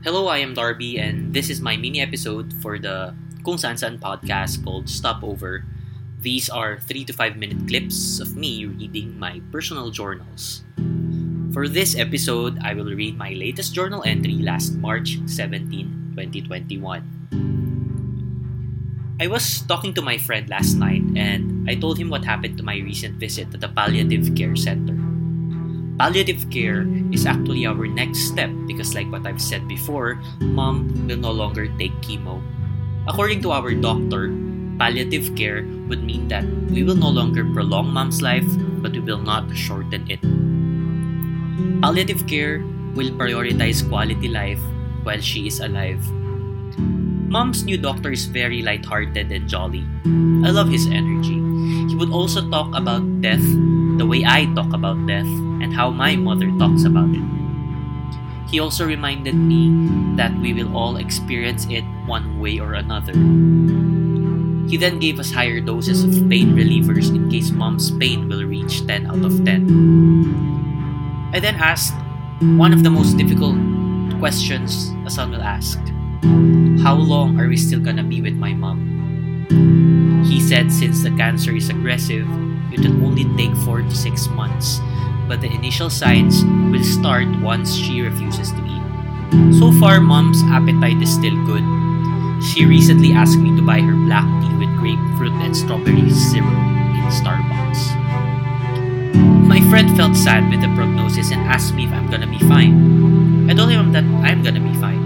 Hello, I am Darby, and this is my mini episode for the Kung San San podcast called Stopover. These are 3 to 5 minute clips of me reading my personal journals. For this episode, I will read my latest journal entry last March 17, 2021. I was talking to my friend last night and I told him what happened to my recent visit to the palliative care center. Palliative care is actually our next step because, like what I've said before, mom will no longer take chemo. According to our doctor, palliative care would mean that we will no longer prolong mom's life, but we will not shorten it. Palliative care will prioritize quality life while she is alive. Mom's new doctor is very lighthearted and jolly. I love his energy. He would also talk about death the way I talk about death and how my mother talks about it. He also reminded me that we will all experience it one way or another. He then gave us higher doses of pain relievers in case mom's pain will reach 10 out of 10. I then asked one of the most difficult questions a son will ask How long are we still gonna be with my mom? He said since the cancer is aggressive, it will only take 4 to 6 months, but the initial signs will start once she refuses to eat. So far, mom's appetite is still good. She recently asked me to buy her black tea with grapefruit and strawberry syrup in Starbucks. My friend felt sad with the prognosis and asked me if I'm gonna be fine. I told him that I'm gonna be fine.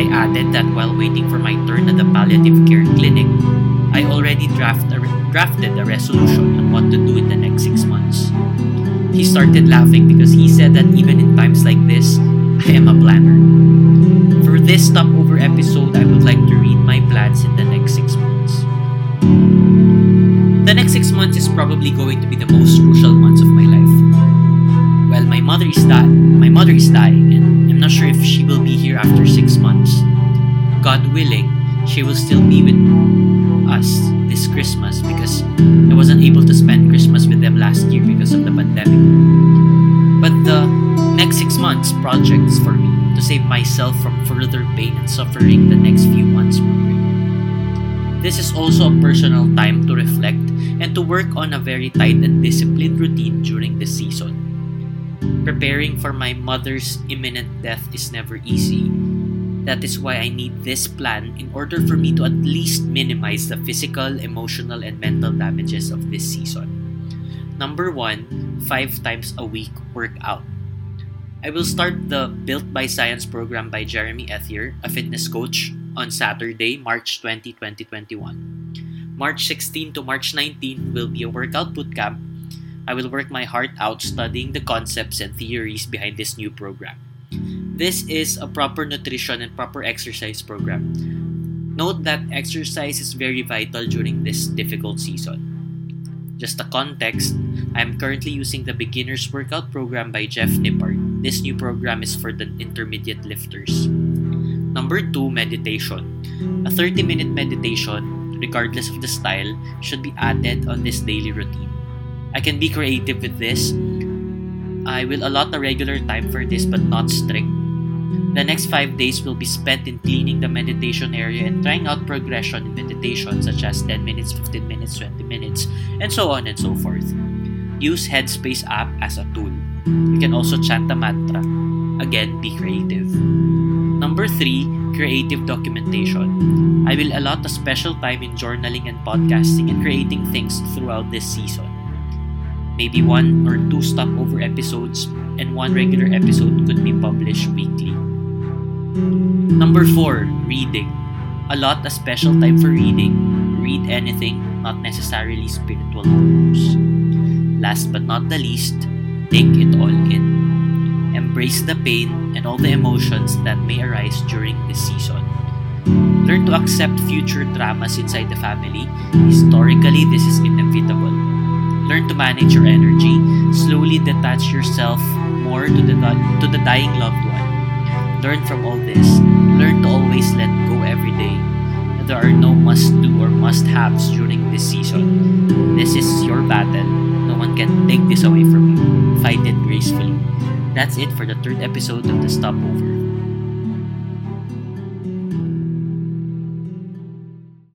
I added that while waiting for my turn at the palliative care clinic, I already draft a drafted a resolution on what to do started laughing because he said that even in times like this, I am a planner. For this stopover episode, I would like to read my plans in the next six months. The next six months is probably going to be the most crucial months of my life. Well, my mother is dying. My mother is dying, and I'm not sure if she will be here after six months. God willing, she will still be with us this Christmas because I wasn't able to spend Christmas last year because of the pandemic. But the next six months project is for me to save myself from further pain and suffering the next few months will bring. This is also a personal time to reflect and to work on a very tight and disciplined routine during the season. Preparing for my mother's imminent death is never easy, that is why I need this plan in order for me to at least minimize the physical, emotional, and mental damages of this season. Number one, five times a week workout. I will start the Built by Science program by Jeremy Ethier, a fitness coach, on Saturday, March 20, 2021. March 16 to March 19 will be a workout bootcamp. I will work my heart out studying the concepts and theories behind this new program. This is a proper nutrition and proper exercise program. Note that exercise is very vital during this difficult season. Just a context, I am currently using the Beginner's Workout Program by Jeff Nippard. This new program is for the intermediate lifters. Number 2, meditation. A 30 minute meditation, regardless of the style, should be added on this daily routine. I can be creative with this I will allot a regular time for this but not strict. The next 5 days will be spent in cleaning the meditation area and trying out progression in meditation such as 10 minutes, 15 minutes, 20 minutes, and so on and so forth. Use Headspace app as a tool. You can also chant a mantra. Again, be creative. Number 3, creative documentation. I will allot a special time in journaling and podcasting and creating things throughout this season maybe one or two stopover episodes, and one regular episode could be published weekly. Number 4, reading. A lot a special time for reading. Read anything, not necessarily spiritual books. Last but not the least, take it all in. Embrace the pain and all the emotions that may arise during this season. Learn to accept future dramas inside the family. Historically, this is inevitable Learn to manage your energy. Slowly detach yourself more to the, to the dying loved one. Learn from all this. Learn to always let go every day. There are no must do or must haves during this season. This is your battle. No one can take this away from you. Fight it gracefully. That's it for the third episode of the Stopover.